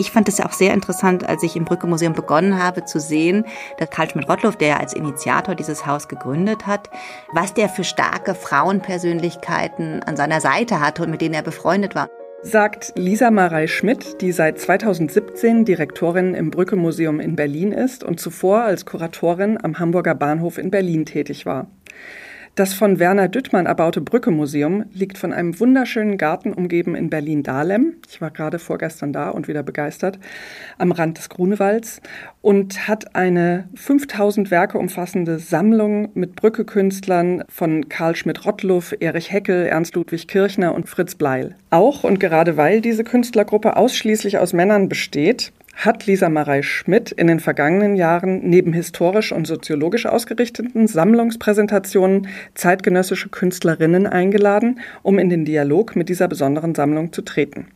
Ich fand es ja auch sehr interessant, als ich im Brücke Museum begonnen habe zu sehen, dass Karl Schmidt-Rottluff, der ja als Initiator dieses Haus gegründet hat, was der für starke Frauenpersönlichkeiten an seiner Seite hatte und mit denen er befreundet war sagt Lisa Marei Schmidt, die seit 2017 Direktorin im Brücke Museum in Berlin ist und zuvor als Kuratorin am Hamburger Bahnhof in Berlin tätig war. Das von Werner Düttmann erbaute Brücke-Museum liegt von einem wunderschönen Garten umgeben in Berlin-Dahlem. Ich war gerade vorgestern da und wieder begeistert, am Rand des Grunewalds und hat eine 5000 Werke umfassende Sammlung mit Brücke-Künstlern von Karl Schmidt-Rottluff, Erich Heckel, Ernst Ludwig Kirchner und Fritz Bleil. Auch und gerade weil diese Künstlergruppe ausschließlich aus Männern besteht, hat Lisa Marei Schmidt in den vergangenen Jahren neben historisch und soziologisch ausgerichteten Sammlungspräsentationen zeitgenössische Künstlerinnen eingeladen, um in den Dialog mit dieser besonderen Sammlung zu treten.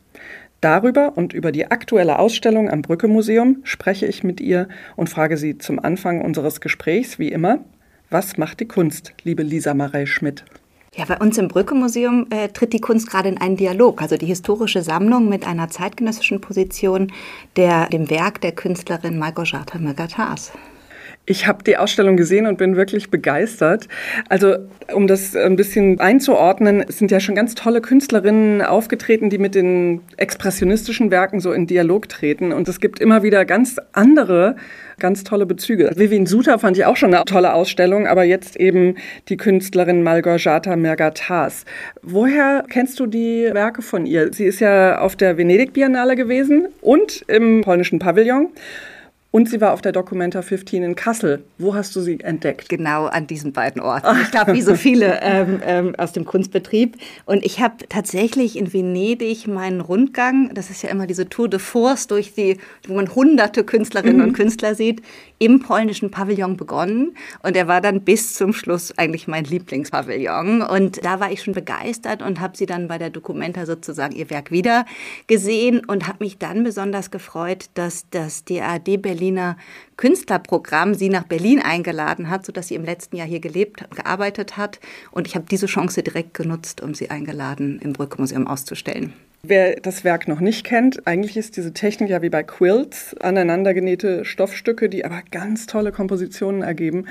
Darüber und über die aktuelle Ausstellung am Brücke Museum spreche ich mit ihr und frage sie zum Anfang unseres Gesprächs, wie immer, was macht die Kunst, liebe Lisa Marei Schmidt? Ja, bei uns im Brücke-Museum äh, tritt die Kunst gerade in einen Dialog, also die historische Sammlung mit einer zeitgenössischen Position, der, dem Werk der Künstlerin Malgorzata Magatas. Ich habe die Ausstellung gesehen und bin wirklich begeistert. Also, um das ein bisschen einzuordnen, sind ja schon ganz tolle Künstlerinnen aufgetreten, die mit den expressionistischen Werken so in Dialog treten. Und es gibt immer wieder ganz andere, ganz tolle Bezüge. Vivian Suter fand ich auch schon eine tolle Ausstellung, aber jetzt eben die Künstlerin Malgorzata Mergatas. Woher kennst du die Werke von ihr? Sie ist ja auf der Venedig Biennale gewesen und im polnischen Pavillon. Und sie war auf der Documenta 15 in Kassel. Wo hast du sie entdeckt? Genau an diesen beiden Orten. Ich glaube, wie so viele ähm, ähm, aus dem Kunstbetrieb. Und ich habe tatsächlich in Venedig meinen Rundgang, das ist ja immer diese Tour de Force, durch die, wo man hunderte Künstlerinnen mhm. und Künstler sieht, im polnischen Pavillon begonnen. Und er war dann bis zum Schluss eigentlich mein Lieblingspavillon. Und da war ich schon begeistert und habe sie dann bei der Documenta sozusagen ihr Werk wieder gesehen und habe mich dann besonders gefreut, dass das DAD Berlin Berliner Künstlerprogramm sie nach Berlin eingeladen hat, sodass sie im letzten Jahr hier gelebt und gearbeitet hat. Und ich habe diese Chance direkt genutzt, um sie eingeladen im Brücke Museum auszustellen. Wer das Werk noch nicht kennt, eigentlich ist diese Technik ja wie bei Quilts, aneinandergenähte Stoffstücke, die aber ganz tolle Kompositionen ergeben.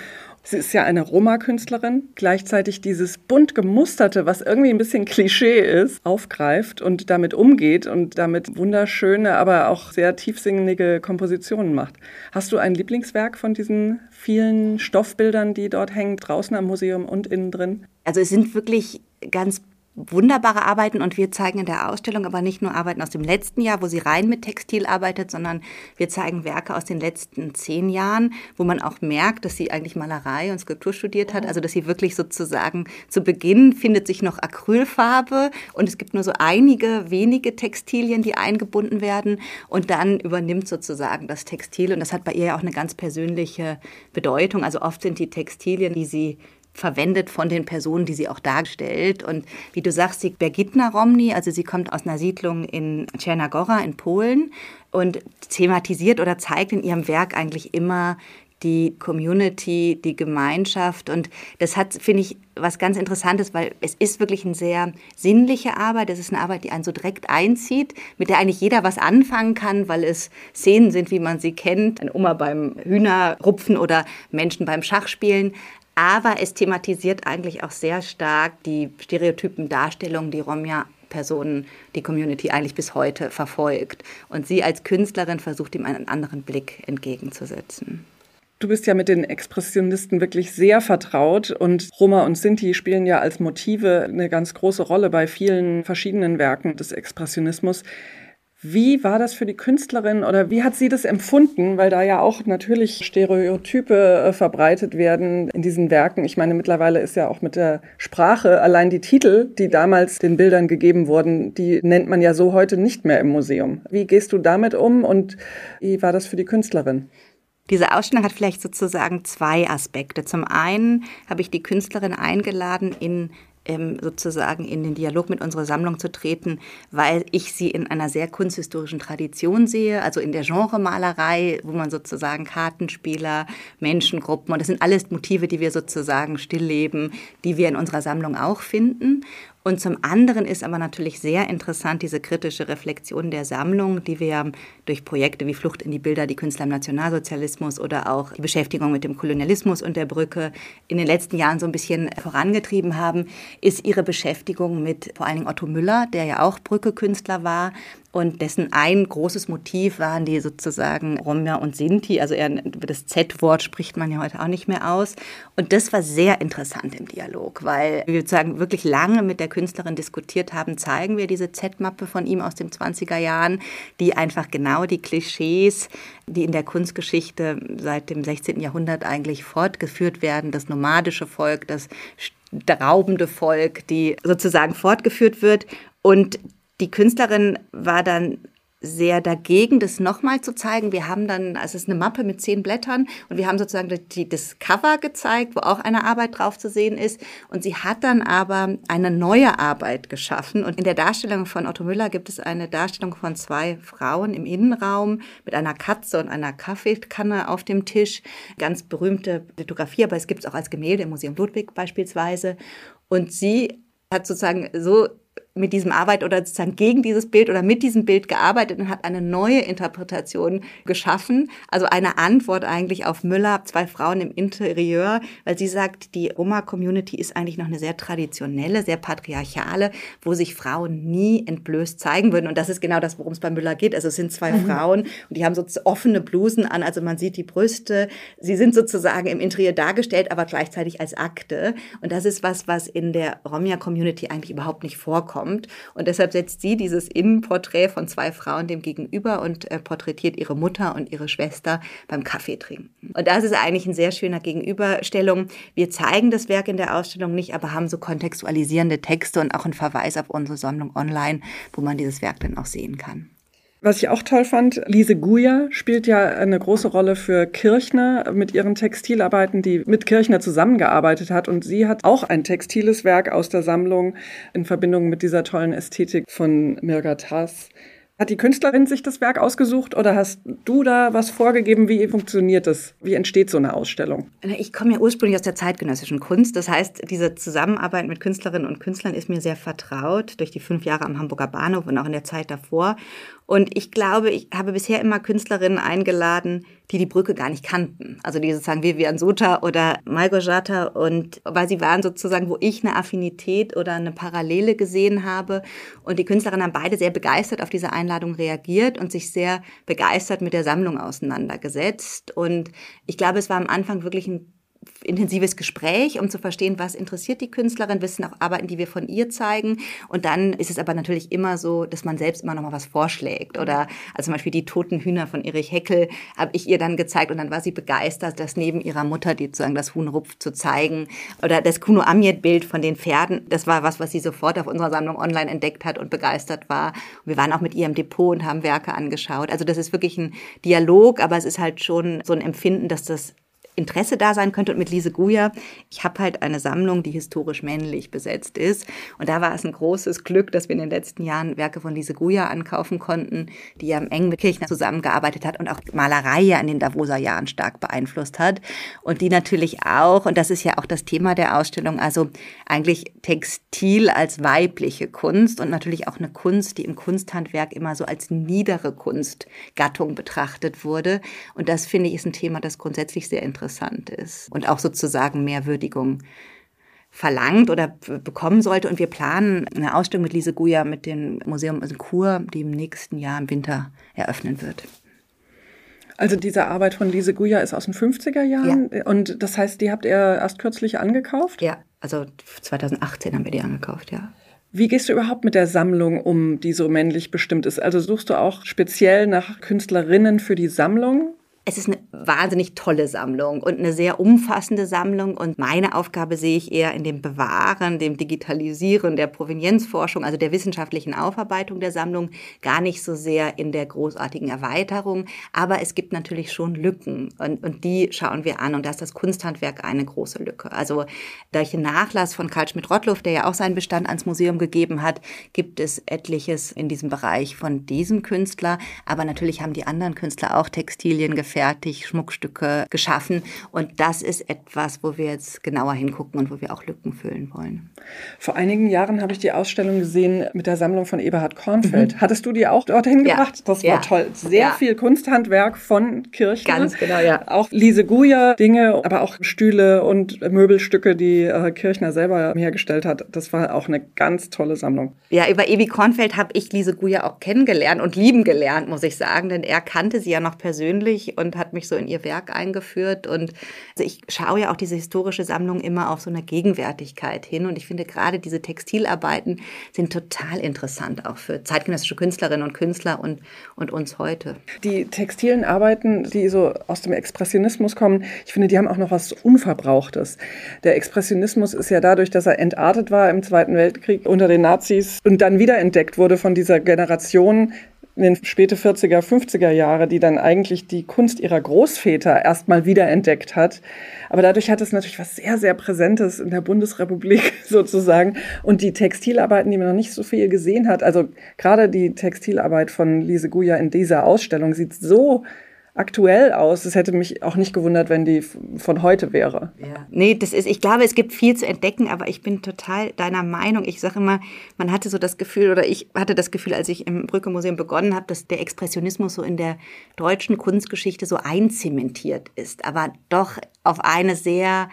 Sie ist ja eine Roma-Künstlerin, gleichzeitig dieses bunt gemusterte, was irgendwie ein bisschen Klischee ist, aufgreift und damit umgeht und damit wunderschöne, aber auch sehr tiefsinnige Kompositionen macht. Hast du ein Lieblingswerk von diesen vielen Stoffbildern, die dort hängen, draußen am Museum und innen drin? Also es sind wirklich ganz wunderbare Arbeiten und wir zeigen in der Ausstellung aber nicht nur Arbeiten aus dem letzten Jahr, wo sie rein mit Textil arbeitet, sondern wir zeigen Werke aus den letzten zehn Jahren, wo man auch merkt, dass sie eigentlich Malerei und Skulptur studiert hat, also dass sie wirklich sozusagen zu Beginn findet sich noch Acrylfarbe und es gibt nur so einige wenige Textilien, die eingebunden werden und dann übernimmt sozusagen das Textil und das hat bei ihr ja auch eine ganz persönliche Bedeutung. Also oft sind die Textilien, die sie verwendet von den Personen, die sie auch darstellt. Und wie du sagst, die Bergitna Romni, also sie kommt aus einer Siedlung in Czernagora in Polen und thematisiert oder zeigt in ihrem Werk eigentlich immer die Community, die Gemeinschaft. Und das hat, finde ich, was ganz Interessantes, weil es ist wirklich eine sehr sinnliche Arbeit. Es ist eine Arbeit, die einen so direkt einzieht, mit der eigentlich jeder was anfangen kann, weil es Szenen sind, wie man sie kennt. Eine Oma beim Hühnerrupfen oder Menschen beim Schachspielen. Aber es thematisiert eigentlich auch sehr stark die stereotypen Darstellungen, die Romja Personen, die Community eigentlich bis heute verfolgt. Und sie als Künstlerin versucht ihm einen anderen Blick entgegenzusetzen. Du bist ja mit den Expressionisten wirklich sehr vertraut und Roma und Sinti spielen ja als Motive eine ganz große Rolle bei vielen verschiedenen Werken des Expressionismus. Wie war das für die Künstlerin oder wie hat sie das empfunden? Weil da ja auch natürlich Stereotype äh, verbreitet werden in diesen Werken. Ich meine, mittlerweile ist ja auch mit der Sprache allein die Titel, die damals den Bildern gegeben wurden, die nennt man ja so heute nicht mehr im Museum. Wie gehst du damit um und wie war das für die Künstlerin? Diese Ausstellung hat vielleicht sozusagen zwei Aspekte. Zum einen habe ich die Künstlerin eingeladen, in sozusagen in den Dialog mit unserer Sammlung zu treten, weil ich sie in einer sehr kunsthistorischen Tradition sehe, also in der Genremalerei, wo man sozusagen Kartenspieler, Menschengruppen, und das sind alles Motive, die wir sozusagen stillleben, die wir in unserer Sammlung auch finden. Und zum anderen ist aber natürlich sehr interessant diese kritische Reflexion der Sammlung, die wir durch Projekte wie Flucht in die Bilder, die Künstler im Nationalsozialismus oder auch die Beschäftigung mit dem Kolonialismus und der Brücke in den letzten Jahren so ein bisschen vorangetrieben haben, ist ihre Beschäftigung mit vor allen Dingen Otto Müller, der ja auch Brücke-Künstler war, und dessen ein großes Motiv waren die sozusagen Romja und Sinti. Also eher das Z-Wort spricht man ja heute auch nicht mehr aus. Und das war sehr interessant im Dialog, weil wir sozusagen wirklich lange mit der Künstlerin diskutiert haben, zeigen wir diese Z-Mappe von ihm aus den 20er Jahren, die einfach genau die Klischees, die in der Kunstgeschichte seit dem 16. Jahrhundert eigentlich fortgeführt werden, das nomadische Volk, das raubende Volk, die sozusagen fortgeführt wird. Und die Künstlerin war dann sehr dagegen, das nochmal zu zeigen. Wir haben dann, also es ist eine Mappe mit zehn Blättern und wir haben sozusagen die, das Cover gezeigt, wo auch eine Arbeit drauf zu sehen ist. Und sie hat dann aber eine neue Arbeit geschaffen. Und in der Darstellung von Otto Müller gibt es eine Darstellung von zwei Frauen im Innenraum mit einer Katze und einer Kaffeekanne auf dem Tisch. Ganz berühmte Lithografie, aber es gibt es auch als Gemälde im Museum Ludwig beispielsweise. Und sie hat sozusagen so mit diesem Arbeit oder sozusagen gegen dieses Bild oder mit diesem Bild gearbeitet und hat eine neue Interpretation geschaffen. Also eine Antwort eigentlich auf Müller, zwei Frauen im Interieur, weil sie sagt, die Roma-Community ist eigentlich noch eine sehr traditionelle, sehr patriarchale, wo sich Frauen nie entblößt zeigen würden. Und das ist genau das, worum es bei Müller geht. Also es sind zwei mhm. Frauen und die haben so offene Blusen an, also man sieht die Brüste. Sie sind sozusagen im Interieur dargestellt, aber gleichzeitig als Akte. Und das ist was, was in der Romja-Community eigentlich überhaupt nicht vorkommt kommt. Und deshalb setzt sie dieses Innenporträt von zwei Frauen dem gegenüber und äh, porträtiert ihre Mutter und ihre Schwester beim Kaffee trinken. Und das ist eigentlich ein sehr schöner Gegenüberstellung. Wir zeigen das Werk in der Ausstellung nicht, aber haben so kontextualisierende Texte und auch einen Verweis auf unsere Sammlung online, wo man dieses Werk dann auch sehen kann. Was ich auch toll fand, Lise Guya spielt ja eine große Rolle für Kirchner mit ihren Textilarbeiten, die mit Kirchner zusammengearbeitet hat. Und sie hat auch ein textiles Werk aus der Sammlung in Verbindung mit dieser tollen Ästhetik von Mirga Tass hat die Künstlerin sich das Werk ausgesucht oder hast du da was vorgegeben? Wie funktioniert das? Wie entsteht so eine Ausstellung? Ich komme ja ursprünglich aus der zeitgenössischen Kunst. Das heißt, diese Zusammenarbeit mit Künstlerinnen und Künstlern ist mir sehr vertraut durch die fünf Jahre am Hamburger Bahnhof und auch in der Zeit davor. Und ich glaube, ich habe bisher immer Künstlerinnen eingeladen, die die Brücke gar nicht kannten. Also die sozusagen Vivian Sota oder Malgorzata und weil sie waren sozusagen, wo ich eine Affinität oder eine Parallele gesehen habe. Und die Künstlerinnen haben beide sehr begeistert auf diese Einladung reagiert und sich sehr begeistert mit der Sammlung auseinandergesetzt. Und ich glaube, es war am Anfang wirklich ein intensives Gespräch, um zu verstehen, was interessiert die Künstlerin, wissen auch Arbeiten, die wir von ihr zeigen. Und dann ist es aber natürlich immer so, dass man selbst immer noch mal was vorschlägt. Oder also zum Beispiel die toten Hühner von Erich Heckel habe ich ihr dann gezeigt und dann war sie begeistert, das neben ihrer Mutter, die sozusagen das Huhn rupft, zu zeigen. Oder das Kuno Amjet-Bild von den Pferden, das war was, was sie sofort auf unserer Sammlung online entdeckt hat und begeistert war. Und wir waren auch mit ihr im Depot und haben Werke angeschaut. Also das ist wirklich ein Dialog, aber es ist halt schon so ein Empfinden, dass das Interesse da sein könnte. Und mit Lise Guya, ich habe halt eine Sammlung, die historisch männlich besetzt ist. Und da war es ein großes Glück, dass wir in den letzten Jahren Werke von Lise Guya ankaufen konnten, die ja eng mit Kirchner zusammengearbeitet hat und auch Malerei ja in den Davoser Jahren stark beeinflusst hat. Und die natürlich auch, und das ist ja auch das Thema der Ausstellung, also eigentlich Textil als weibliche Kunst und natürlich auch eine Kunst, die im Kunsthandwerk immer so als niedere Kunstgattung betrachtet wurde. Und das finde ich ist ein Thema, das grundsätzlich sehr interessant interessant ist und auch sozusagen mehr Würdigung verlangt oder bekommen sollte. Und wir planen eine Ausstellung mit Lise Guya mit dem Museum in Kur, die im nächsten Jahr im Winter eröffnen wird. Also diese Arbeit von Lise Guya ist aus den 50er Jahren ja. und das heißt, die habt ihr erst kürzlich angekauft? Ja, also 2018 haben wir die angekauft, ja. Wie gehst du überhaupt mit der Sammlung um, die so männlich bestimmt ist? Also suchst du auch speziell nach Künstlerinnen für die Sammlung? Es ist eine wahnsinnig tolle Sammlung und eine sehr umfassende Sammlung. Und meine Aufgabe sehe ich eher in dem Bewahren, dem Digitalisieren der Provenienzforschung, also der wissenschaftlichen Aufarbeitung der Sammlung, gar nicht so sehr in der großartigen Erweiterung. Aber es gibt natürlich schon Lücken und, und die schauen wir an. Und da ist das Kunsthandwerk eine große Lücke. Also durch den Nachlass von Karl Schmidt-Rottluff, der ja auch seinen Bestand ans Museum gegeben hat, gibt es etliches in diesem Bereich von diesem Künstler. Aber natürlich haben die anderen Künstler auch Textilien gefällt fertig Schmuckstücke geschaffen. Und das ist etwas, wo wir jetzt genauer hingucken und wo wir auch Lücken füllen wollen. Vor einigen Jahren habe ich die Ausstellung gesehen mit der Sammlung von Eberhard Kornfeld. Mhm. Hattest du die auch dorthin ja. gebracht? Das war ja. toll. Sehr ja. viel Kunsthandwerk von Kirchner. Ganz genau, ja. Auch Lise Guja Dinge, aber auch Stühle und Möbelstücke, die äh, Kirchner selber hergestellt hat. Das war auch eine ganz tolle Sammlung. Ja, über Ebi Kornfeld habe ich Lise Guja auch kennengelernt und lieben gelernt, muss ich sagen, denn er kannte sie ja noch persönlich und hat mich so in ihr Werk eingeführt. Und also ich schaue ja auch diese historische Sammlung immer auf so eine Gegenwärtigkeit hin. Und ich finde gerade diese Textilarbeiten sind total interessant, auch für zeitgenössische Künstlerinnen und Künstler und, und uns heute. Die textilen Arbeiten, die so aus dem Expressionismus kommen, ich finde, die haben auch noch was Unverbrauchtes. Der Expressionismus ist ja dadurch, dass er entartet war im Zweiten Weltkrieg unter den Nazis und dann wiederentdeckt wurde von dieser Generation, in den späte 40er, 50er Jahre, die dann eigentlich die Kunst ihrer Großväter erstmal wiederentdeckt hat. Aber dadurch hat es natürlich was sehr, sehr Präsentes in der Bundesrepublik sozusagen. Und die Textilarbeiten, die man noch nicht so viel gesehen hat, also gerade die Textilarbeit von Lise Guya in dieser Ausstellung sieht so aktuell aus. Es hätte mich auch nicht gewundert, wenn die von heute wäre. Ja. Nee, das ist, ich glaube, es gibt viel zu entdecken, aber ich bin total deiner Meinung. Ich sage immer, man hatte so das Gefühl, oder ich hatte das Gefühl, als ich im Brücke Museum begonnen habe, dass der Expressionismus so in der deutschen Kunstgeschichte so einzementiert ist, aber doch auf eine sehr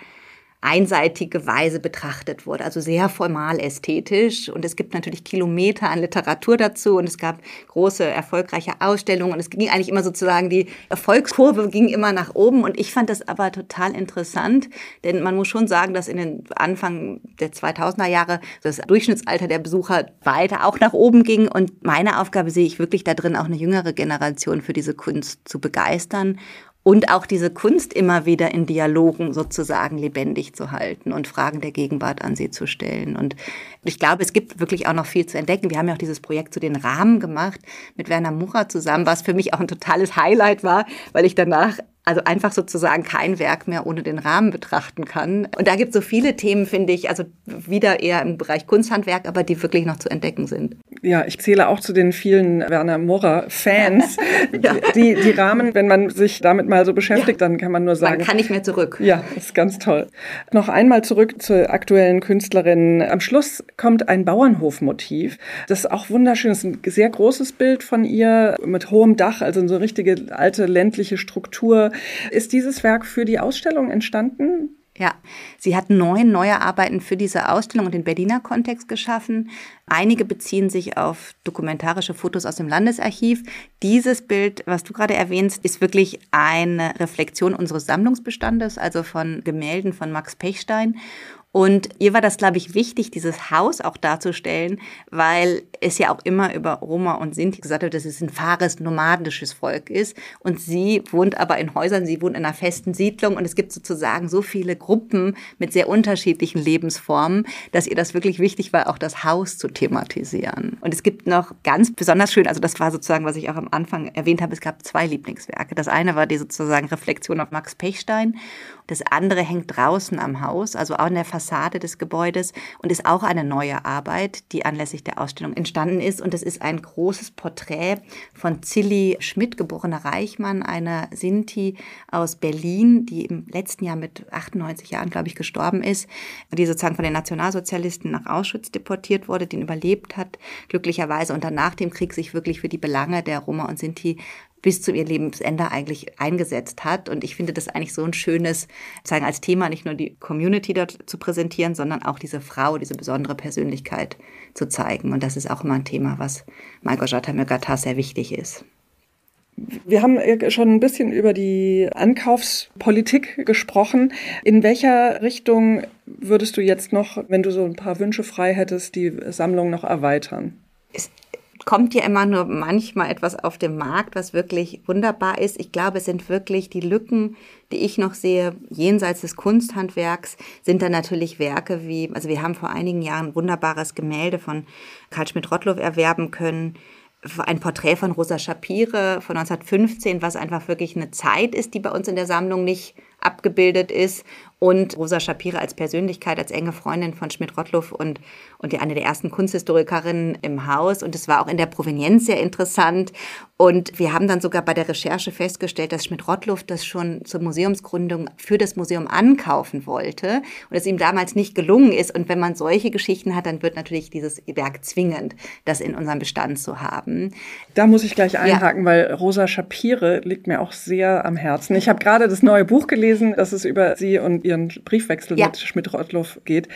einseitige Weise betrachtet wurde, also sehr formal ästhetisch. Und es gibt natürlich Kilometer an Literatur dazu. Und es gab große, erfolgreiche Ausstellungen. Und es ging eigentlich immer sozusagen, die Erfolgskurve ging immer nach oben. Und ich fand das aber total interessant, denn man muss schon sagen, dass in den Anfang der 2000er Jahre das Durchschnittsalter der Besucher weiter auch nach oben ging. Und meine Aufgabe sehe ich wirklich da drin, auch eine jüngere Generation für diese Kunst zu begeistern und auch diese Kunst immer wieder in Dialogen sozusagen lebendig zu halten und Fragen der Gegenwart an sie zu stellen. Und ich glaube, es gibt wirklich auch noch viel zu entdecken. Wir haben ja auch dieses Projekt zu den Rahmen gemacht mit Werner Mucher zusammen, was für mich auch ein totales Highlight war, weil ich danach also einfach sozusagen kein Werk mehr ohne den Rahmen betrachten kann. Und da gibt es so viele Themen, finde ich, also wieder eher im Bereich Kunsthandwerk, aber die wirklich noch zu entdecken sind. Ja, ich zähle auch zu den vielen Werner Murrer-Fans. ja. die, die Rahmen, wenn man sich damit mal so beschäftigt, ja. dann kann man nur sagen. Man kann nicht mehr zurück. Ja, ist ganz toll. Noch einmal zurück zur aktuellen Künstlerin. Am Schluss kommt ein Bauernhofmotiv. Das ist auch wunderschön. Das ist ein sehr großes Bild von ihr mit hohem Dach, also so eine richtige alte ländliche Struktur ist dieses Werk für die Ausstellung entstanden? Ja, sie hat neun neue Arbeiten für diese Ausstellung und den Berliner Kontext geschaffen. Einige beziehen sich auf dokumentarische Fotos aus dem Landesarchiv. Dieses Bild, was du gerade erwähnst, ist wirklich eine Reflexion unseres Sammlungsbestandes, also von Gemälden von Max Pechstein. Und ihr war das, glaube ich, wichtig, dieses Haus auch darzustellen, weil es ja auch immer über Roma und Sinti gesagt wird, dass es ein fahres, nomadisches Volk ist. Und sie wohnt aber in Häusern, sie wohnt in einer festen Siedlung und es gibt sozusagen so viele Gruppen mit sehr unterschiedlichen Lebensformen, dass ihr das wirklich wichtig war, auch das Haus zu thematisieren. Und es gibt noch ganz besonders schön, also das war sozusagen, was ich auch am Anfang erwähnt habe, es gab zwei Lieblingswerke. Das eine war die sozusagen Reflexion auf Max Pechstein das andere hängt draußen am Haus, also in der Fassade des Gebäudes und ist auch eine neue Arbeit, die anlässlich der Ausstellung entstanden ist. Und das ist ein großes Porträt von Zilli Schmidt, geborene Reichmann, einer Sinti aus Berlin, die im letzten Jahr mit 98 Jahren, glaube ich, gestorben ist, die sozusagen von den Nationalsozialisten nach Auschwitz deportiert wurde, den überlebt hat, glücklicherweise und dann nach dem Krieg sich wirklich für die Belange der Roma und Sinti bis zu ihr Lebensende eigentlich eingesetzt hat. Und ich finde das eigentlich so ein schönes, sagen als Thema nicht nur die Community dort zu präsentieren, sondern auch diese Frau, diese besondere Persönlichkeit zu zeigen. Und das ist auch immer ein Thema, was Malgorzata Mögata sehr wichtig ist. Wir haben schon ein bisschen über die Ankaufspolitik gesprochen. In welcher Richtung würdest du jetzt noch, wenn du so ein paar Wünsche frei hättest, die Sammlung noch erweitern? Kommt ja immer nur manchmal etwas auf den Markt, was wirklich wunderbar ist. Ich glaube, es sind wirklich die Lücken, die ich noch sehe, jenseits des Kunsthandwerks, sind dann natürlich Werke wie, also wir haben vor einigen Jahren ein wunderbares Gemälde von Karl Schmidt-Rottloff erwerben können, ein Porträt von Rosa Shapire von 1915, was einfach wirklich eine Zeit ist, die bei uns in der Sammlung nicht abgebildet ist und Rosa Shapire als Persönlichkeit, als enge Freundin von Schmidt-Rottluff und, und eine der ersten Kunsthistorikerinnen im Haus. Und es war auch in der Provenienz sehr interessant. Und wir haben dann sogar bei der Recherche festgestellt, dass Schmidt-Rottluff das schon zur Museumsgründung für das Museum ankaufen wollte und es ihm damals nicht gelungen ist. Und wenn man solche Geschichten hat, dann wird natürlich dieses Werk zwingend, das in unserem Bestand zu haben. Da muss ich gleich einhaken, ja. weil Rosa Shapire liegt mir auch sehr am Herzen. Ich habe gerade das neue Buch gelesen, das es über sie und ihren Briefwechsel ja. mit Schmidt-Rottluff geht.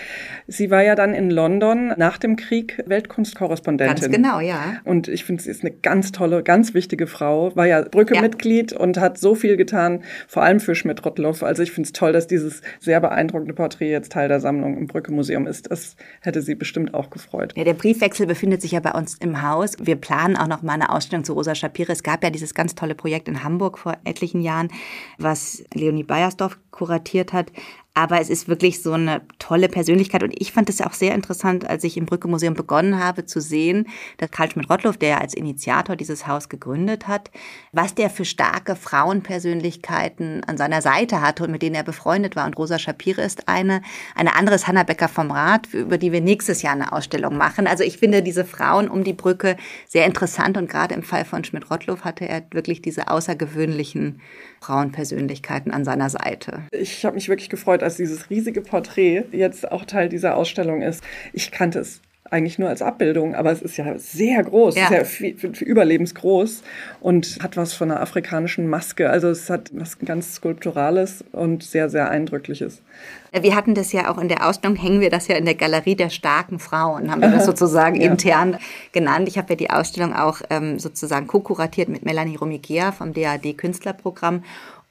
Sie war ja dann in London nach dem Krieg Weltkunstkorrespondentin. Ganz genau, ja. Und ich finde, sie ist eine ganz tolle, ganz wichtige Frau, war ja Brücke-Mitglied ja. und hat so viel getan, vor allem für Schmidt-Rottluff. Also ich finde es toll, dass dieses sehr beeindruckende Porträt jetzt Teil der Sammlung im Brücke-Museum ist. Das hätte sie bestimmt auch gefreut. Ja, der Briefwechsel befindet sich ja bei uns im Haus. Wir planen auch noch mal eine Ausstellung zu Rosa Shapire. Es gab ja dieses ganz tolle Projekt in Hamburg vor etlichen Jahren, was Leonie Beiersdorf kuratiert hat. Aber es ist wirklich so eine tolle Persönlichkeit. Und ich fand es auch sehr interessant, als ich im Brücke Museum begonnen habe, zu sehen, dass Karl Schmidt-Rottluff, der als Initiator dieses Haus gegründet hat, was der für starke Frauenpersönlichkeiten an seiner Seite hatte und mit denen er befreundet war. Und Rosa Shapire ist eine. Eine andere ist Hanna Becker vom Rat, über die wir nächstes Jahr eine Ausstellung machen. Also ich finde diese Frauen um die Brücke sehr interessant. Und gerade im Fall von Schmidt-Rottluff hatte er wirklich diese außergewöhnlichen Frauenpersönlichkeiten an seiner Seite. Ich habe mich wirklich gefreut, als dieses riesige Porträt jetzt auch Teil dieser Ausstellung ist. Ich kannte es eigentlich nur als Abbildung, aber es ist ja sehr groß, ja. sehr viel, überlebensgroß und hat was von einer afrikanischen Maske. Also es hat was ganz Skulpturales und sehr, sehr Eindrückliches. Wir hatten das ja auch in der Ausstellung, hängen wir das ja in der Galerie der starken Frauen, haben wir das sozusagen ja. intern genannt. Ich habe ja die Ausstellung auch ähm, sozusagen co-kuratiert mit Melanie Romigea vom DAD Künstlerprogramm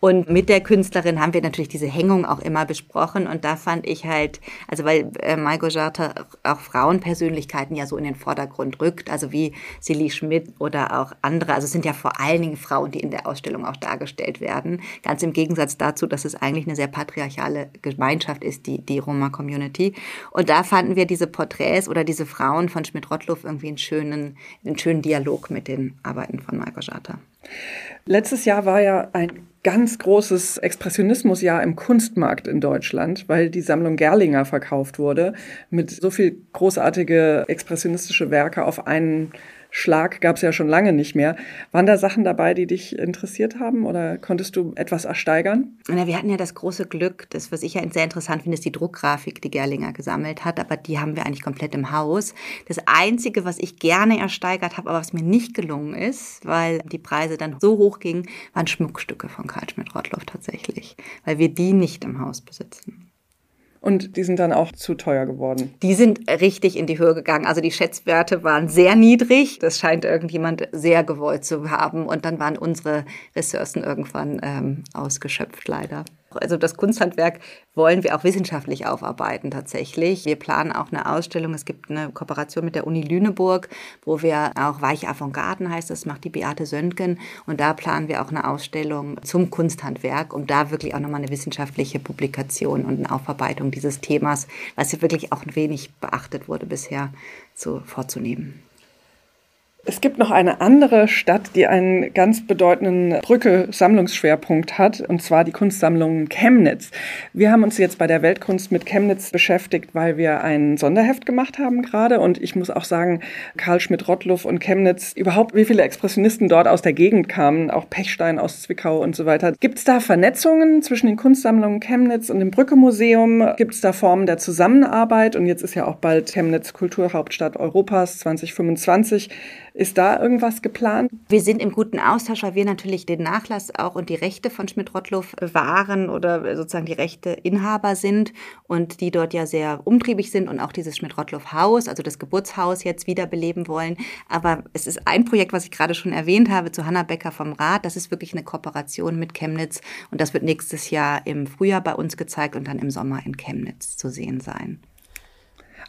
und mit der Künstlerin haben wir natürlich diese Hängung auch immer besprochen. Und da fand ich halt, also weil äh, Maiko Jarta auch Frauenpersönlichkeiten ja so in den Vordergrund rückt, also wie Silly Schmidt oder auch andere. Also es sind ja vor allen Dingen Frauen, die in der Ausstellung auch dargestellt werden. Ganz im Gegensatz dazu, dass es eigentlich eine sehr patriarchale Gemeinschaft ist, die, die Roma-Community. Und da fanden wir diese Porträts oder diese Frauen von Schmidt-Rottluff irgendwie einen schönen, einen schönen Dialog mit den Arbeiten von Maiko Jarta. Letztes Jahr war ja ein ganz großes Expressionismusjahr im Kunstmarkt in Deutschland, weil die Sammlung Gerlinger verkauft wurde mit so viel großartige expressionistische Werke auf einen Schlag gab es ja schon lange nicht mehr. Waren da Sachen dabei, die dich interessiert haben oder konntest du etwas ersteigern? Na, wir hatten ja das große Glück, das, was ich ja sehr interessant finde, ist die Druckgrafik, die Gerlinger gesammelt hat, aber die haben wir eigentlich komplett im Haus. Das Einzige, was ich gerne ersteigert habe, aber was mir nicht gelungen ist, weil die Preise dann so hoch gingen, waren Schmuckstücke von Karl Schmidt-Rottloff tatsächlich, weil wir die nicht im Haus besitzen. Und die sind dann auch zu teuer geworden. Die sind richtig in die Höhe gegangen. Also die Schätzwerte waren sehr niedrig. Das scheint irgendjemand sehr gewollt zu haben. Und dann waren unsere Ressourcen irgendwann ähm, ausgeschöpft, leider. Also das Kunsthandwerk wollen wir auch wissenschaftlich aufarbeiten tatsächlich. Wir planen auch eine Ausstellung. Es gibt eine Kooperation mit der Uni Lüneburg, wo wir auch Weiche Avantgarden heißt, das macht die Beate Söntgen. Und da planen wir auch eine Ausstellung zum Kunsthandwerk, um da wirklich auch nochmal eine wissenschaftliche Publikation und eine Aufarbeitung dieses Themas, was hier wirklich auch ein wenig beachtet wurde bisher, so vorzunehmen. Es gibt noch eine andere Stadt, die einen ganz bedeutenden Brücke-Sammlungsschwerpunkt hat, und zwar die Kunstsammlung Chemnitz. Wir haben uns jetzt bei der Weltkunst mit Chemnitz beschäftigt, weil wir ein Sonderheft gemacht haben gerade. Und ich muss auch sagen, Karl Schmidt-Rottluff und Chemnitz, überhaupt wie viele Expressionisten dort aus der Gegend kamen, auch Pechstein aus Zwickau und so weiter. Gibt es da Vernetzungen zwischen den Kunstsammlungen Chemnitz und dem Brücke-Museum? Gibt es da Formen der Zusammenarbeit? Und jetzt ist ja auch bald Chemnitz Kulturhauptstadt Europas 2025. Ist da irgendwas geplant? Wir sind im guten Austausch, weil wir natürlich den Nachlass auch und die Rechte von Schmidt-Rottluff bewahren oder sozusagen die Rechte Inhaber sind und die dort ja sehr umtriebig sind und auch dieses Schmidt-Rottluff-Haus, also das Geburtshaus jetzt wiederbeleben wollen. Aber es ist ein Projekt, was ich gerade schon erwähnt habe, zu Hanna Becker vom Rat. Das ist wirklich eine Kooperation mit Chemnitz und das wird nächstes Jahr im Frühjahr bei uns gezeigt und dann im Sommer in Chemnitz zu sehen sein.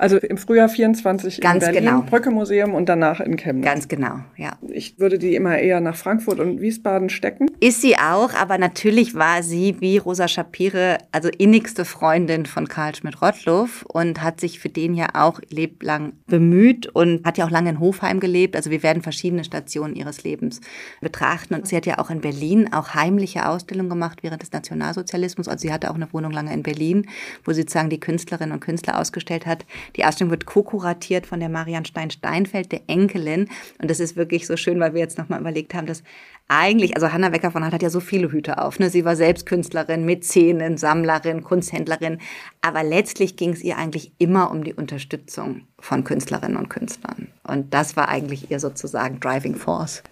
Also im Frühjahr 24 Ganz in Berlin, genau. Brücke Museum und danach in Chemnitz. Ganz genau, ja. Ich würde die immer eher nach Frankfurt und Wiesbaden stecken. Ist sie auch, aber natürlich war sie wie Rosa Schapire, also innigste Freundin von Karl Schmidt-Rottluff und hat sich für den ja auch leblang bemüht und hat ja auch lange in Hofheim gelebt. Also wir werden verschiedene Stationen ihres Lebens betrachten. Und sie hat ja auch in Berlin auch heimliche Ausstellungen gemacht während des Nationalsozialismus. Also sie hatte auch eine Wohnung lange in Berlin, wo sie sozusagen die Künstlerinnen und Künstler ausgestellt hat. Die Ausstellung wird co-kuratiert von der Marian Stein-Steinfeld, der Enkelin. Und das ist wirklich so schön, weil wir jetzt nochmal überlegt haben, dass eigentlich, also Hanna Wecker von Hart hat ja so viele Hüte auf. Ne? Sie war selbst Künstlerin, Mäzenin, Sammlerin, Kunsthändlerin. Aber letztlich ging es ihr eigentlich immer um die Unterstützung von Künstlerinnen und Künstlern. Und das war eigentlich ihr sozusagen Driving Force.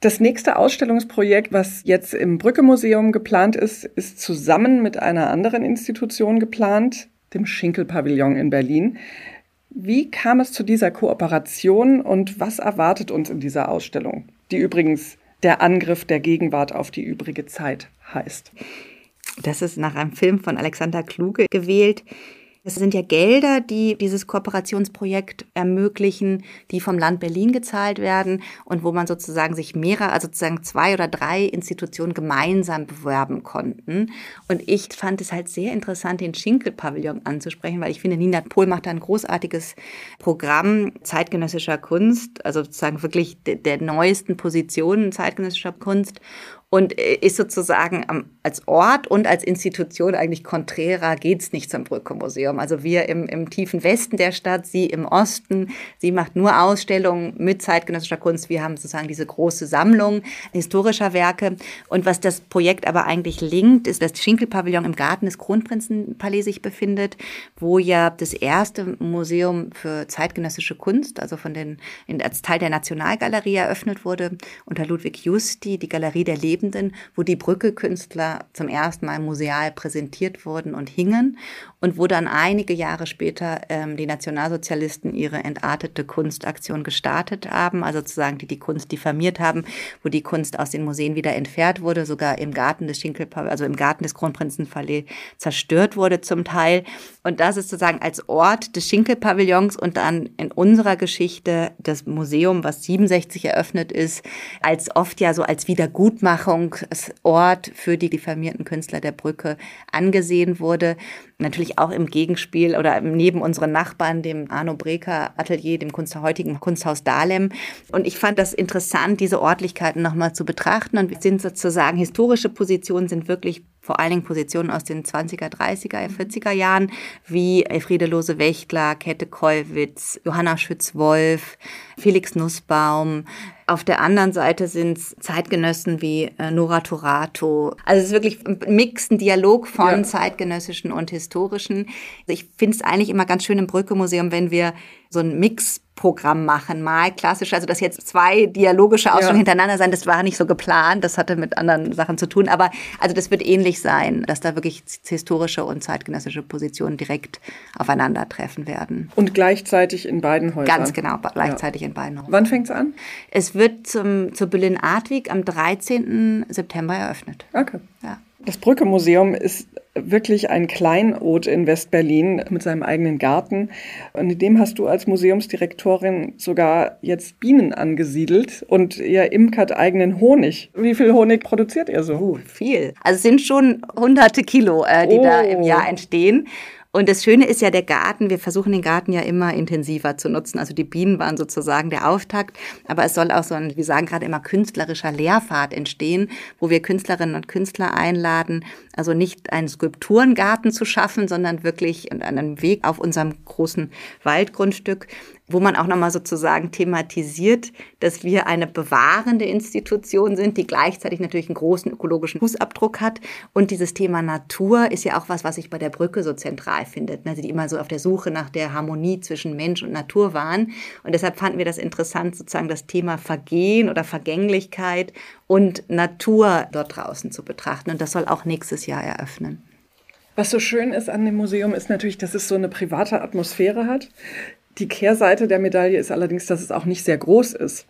Das nächste Ausstellungsprojekt, was jetzt im Brücke-Museum geplant ist, ist zusammen mit einer anderen Institution geplant, dem Schinkel-Pavillon in Berlin. Wie kam es zu dieser Kooperation und was erwartet uns in dieser Ausstellung, die übrigens der Angriff der Gegenwart auf die übrige Zeit heißt? Das ist nach einem Film von Alexander Kluge gewählt. Es sind ja Gelder, die dieses Kooperationsprojekt ermöglichen, die vom Land Berlin gezahlt werden und wo man sozusagen sich mehrere, also sozusagen zwei oder drei Institutionen gemeinsam bewerben konnten. Und ich fand es halt sehr interessant, den Schinkel-Pavillon anzusprechen, weil ich finde, Nina Pohl macht da ein großartiges Programm zeitgenössischer Kunst, also sozusagen wirklich der neuesten Positionen zeitgenössischer Kunst und äh, ist sozusagen als Ort und als Institution eigentlich konträrer geht's nicht zum Brücke-Museum. Also wir im, im tiefen Westen der Stadt, sie im Osten. Sie macht nur Ausstellungen mit zeitgenössischer Kunst. Wir haben sozusagen diese große Sammlung historischer Werke. Und was das Projekt aber eigentlich linkt, ist, dass das Schinkel-Pavillon im Garten des Kronprinzenpalais sich befindet, wo ja das erste Museum für zeitgenössische Kunst, also von den, als Teil der Nationalgalerie eröffnet wurde, unter Ludwig Justi, die Galerie der Leben Lebenden, wo die Brücke-Künstler zum ersten Mal museal präsentiert wurden und hingen und wo dann einige Jahre später ähm, die Nationalsozialisten ihre entartete Kunstaktion gestartet haben, also sozusagen die die Kunst diffamiert haben, wo die Kunst aus den Museen wieder entfernt wurde, sogar im Garten des Schinkel, also im Garten des Kronprinzenpalais zerstört wurde zum Teil. Und das ist sozusagen als Ort des Schinkelpavillons und dann in unserer Geschichte das Museum, was 67 eröffnet ist, als oft ja so als Wiedergutmachungsort für die diffamierten Künstler der Brücke angesehen wurde natürlich auch im Gegenspiel oder neben unseren Nachbarn, dem Arno Breker Atelier, dem Kunst, heutigen Kunsthaus Dahlem. Und ich fand das interessant, diese Ortlichkeiten nochmal zu betrachten. Und wir sind sozusagen, historische Positionen sind wirklich vor allen Dingen Positionen aus den 20er, 30er, 40er Jahren, wie Elfriede Lose-Wächtler, Käthe Kollwitz, Johanna Schütz-Wolf, Felix Nussbaum. Auf der anderen Seite sind es Zeitgenössen wie äh, Nora Torato. Also es ist wirklich ein Mix, ein Dialog von ja. zeitgenössischen und historischen. Ich finde es eigentlich immer ganz schön im Brücke-Museum, wenn wir so ein Mix Programm machen, mal klassisch, also dass jetzt zwei dialogische Ausstellungen ja. hintereinander sein, das war nicht so geplant, das hatte mit anderen Sachen zu tun, aber also das wird ähnlich sein, dass da wirklich historische und zeitgenössische Positionen direkt aufeinandertreffen werden. Und gleichzeitig in beiden Häusern. Ganz genau, gleichzeitig ja. in beiden Häusern. Wann fängt es an? Es wird zum, zur Berlin Art Week am 13. September eröffnet. Okay. Ja. Das Brücke-Museum ist wirklich ein Kleinod in Westberlin mit seinem eigenen Garten. Und in dem hast du als Museumsdirektorin sogar jetzt Bienen angesiedelt und ihr imkert eigenen Honig. Wie viel Honig produziert ihr so? Uh, viel. Also es sind schon hunderte Kilo, äh, die oh. da im Jahr entstehen. Und das Schöne ist ja der Garten. Wir versuchen den Garten ja immer intensiver zu nutzen. Also die Bienen waren sozusagen der Auftakt. Aber es soll auch so ein, wir sagen gerade immer, künstlerischer Lehrpfad entstehen, wo wir Künstlerinnen und Künstler einladen, also nicht einen Skulpturengarten zu schaffen, sondern wirklich einen Weg auf unserem großen Waldgrundstück, wo man auch nochmal sozusagen thematisiert, dass wir eine bewahrende Institution sind, die gleichzeitig natürlich einen großen ökologischen Fußabdruck hat. Und dieses Thema Natur ist ja auch was, was sich bei der Brücke so zentral findet. Also die immer so auf der Suche nach der Harmonie zwischen Mensch und Natur waren. Und deshalb fanden wir das interessant, sozusagen das Thema Vergehen oder Vergänglichkeit und Natur dort draußen zu betrachten. Und das soll auch nächstes Jahr eröffnen. Was so schön ist an dem Museum, ist natürlich, dass es so eine private Atmosphäre hat. Die Kehrseite der Medaille ist allerdings, dass es auch nicht sehr groß ist.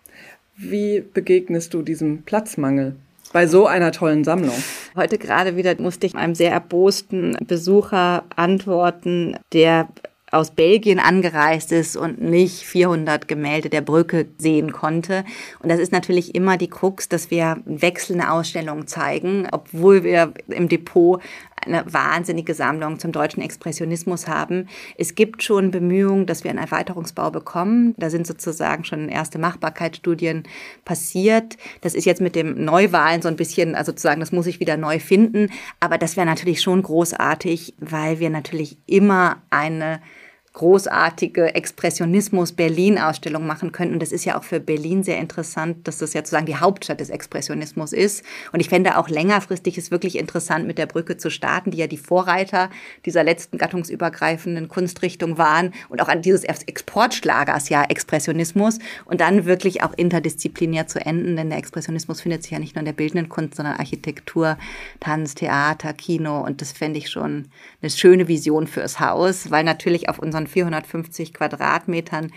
Wie begegnest du diesem Platzmangel? bei so einer tollen Sammlung? Heute gerade wieder musste ich einem sehr erbosten Besucher antworten, der aus Belgien angereist ist und nicht 400 Gemälde der Brücke sehen konnte. Und das ist natürlich immer die Krux, dass wir wechselnde Ausstellungen zeigen, obwohl wir im Depot eine wahnsinnige Sammlung zum deutschen Expressionismus haben. Es gibt schon Bemühungen, dass wir einen Erweiterungsbau bekommen. Da sind sozusagen schon erste Machbarkeitsstudien passiert. Das ist jetzt mit dem Neuwahlen so ein bisschen, also sozusagen, das muss ich wieder neu finden. Aber das wäre natürlich schon großartig, weil wir natürlich immer eine großartige Expressionismus-Berlin-Ausstellung machen könnten. Und das ist ja auch für Berlin sehr interessant, dass das ja sozusagen die Hauptstadt des Expressionismus ist. Und ich fände auch längerfristig es wirklich interessant, mit der Brücke zu starten, die ja die Vorreiter dieser letzten gattungsübergreifenden Kunstrichtung waren und auch an dieses Exportschlagers, ja, Expressionismus. Und dann wirklich auch interdisziplinär zu enden, denn der Expressionismus findet sich ja nicht nur in der bildenden Kunst, sondern Architektur, Tanz, Theater, Kino. Und das fände ich schon eine schöne Vision fürs Haus, weil natürlich auf unseren 450 Quadratmetern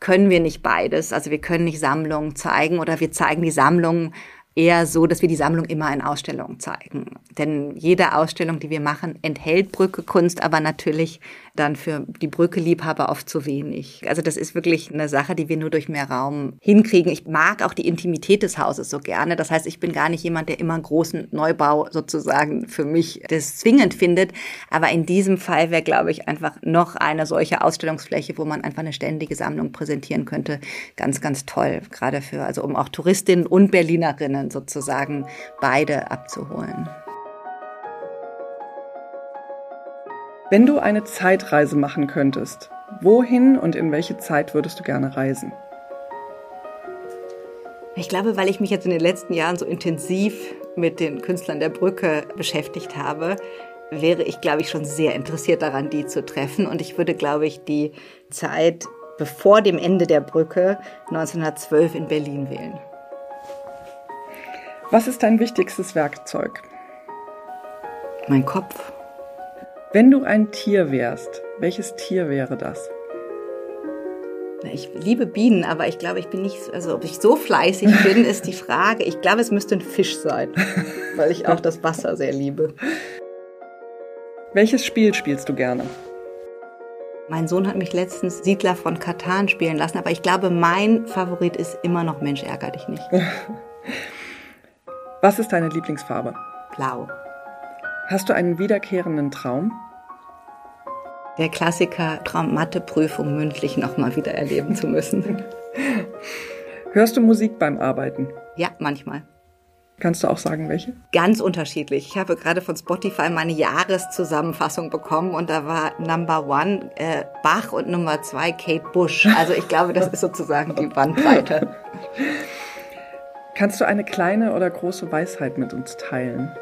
können wir nicht beides. Also wir können nicht Sammlungen zeigen oder wir zeigen die Sammlungen eher so, dass wir die Sammlung immer in Ausstellungen zeigen. Denn jede Ausstellung, die wir machen, enthält Brückekunst, aber natürlich dann für die Brücke-Liebhaber oft zu wenig. Also das ist wirklich eine Sache, die wir nur durch mehr Raum hinkriegen. Ich mag auch die Intimität des Hauses so gerne. Das heißt, ich bin gar nicht jemand, der immer einen großen Neubau sozusagen für mich das zwingend findet. Aber in diesem Fall wäre, glaube ich, einfach noch eine solche Ausstellungsfläche, wo man einfach eine ständige Sammlung präsentieren könnte. Ganz, ganz toll. Gerade für, also um auch Touristinnen und Berlinerinnen sozusagen beide abzuholen. Wenn du eine Zeitreise machen könntest, wohin und in welche Zeit würdest du gerne reisen? Ich glaube, weil ich mich jetzt in den letzten Jahren so intensiv mit den Künstlern der Brücke beschäftigt habe, wäre ich, glaube ich, schon sehr interessiert daran, die zu treffen. Und ich würde, glaube ich, die Zeit bevor dem Ende der Brücke 1912 in Berlin wählen. Was ist dein wichtigstes Werkzeug? Mein Kopf. Wenn du ein Tier wärst, welches Tier wäre das? Ich liebe Bienen, aber ich glaube, ich bin nicht, also ob ich so fleißig bin, ist die Frage. Ich glaube, es müsste ein Fisch sein, weil ich auch das Wasser sehr liebe. Welches Spiel spielst du gerne? Mein Sohn hat mich letztens Siedler von Katan spielen lassen, aber ich glaube, mein Favorit ist immer noch Mensch, ärger dich nicht. Was ist deine Lieblingsfarbe? Blau. Hast du einen wiederkehrenden Traum? Der Klassiker Traum Matheprüfung mündlich nochmal wieder erleben zu müssen. Hörst du Musik beim Arbeiten? Ja, manchmal. Kannst du auch sagen, welche? Ganz unterschiedlich. Ich habe gerade von Spotify meine Jahreszusammenfassung bekommen und da war Number One äh, Bach und Nummer zwei Kate Bush. Also ich glaube, das ist sozusagen die Bandbreite. Kannst du eine kleine oder große Weisheit mit uns teilen?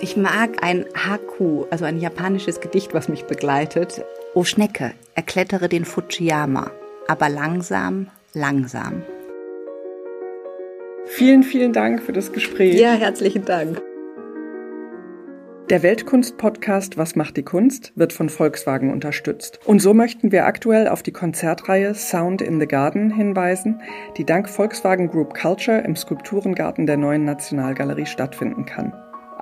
Ich mag ein Haku, also ein japanisches Gedicht, was mich begleitet. O Schnecke, erklettere den Fujiyama, aber langsam, langsam. Vielen, vielen Dank für das Gespräch. Ja, herzlichen Dank. Der Weltkunst-Podcast Was macht die Kunst wird von Volkswagen unterstützt. Und so möchten wir aktuell auf die Konzertreihe Sound in the Garden hinweisen, die dank Volkswagen Group Culture im Skulpturengarten der neuen Nationalgalerie stattfinden kann.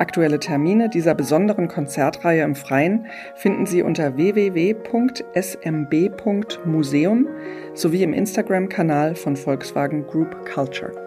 Aktuelle Termine dieser besonderen Konzertreihe im Freien finden Sie unter www.smb.museum sowie im Instagram-Kanal von Volkswagen Group Culture.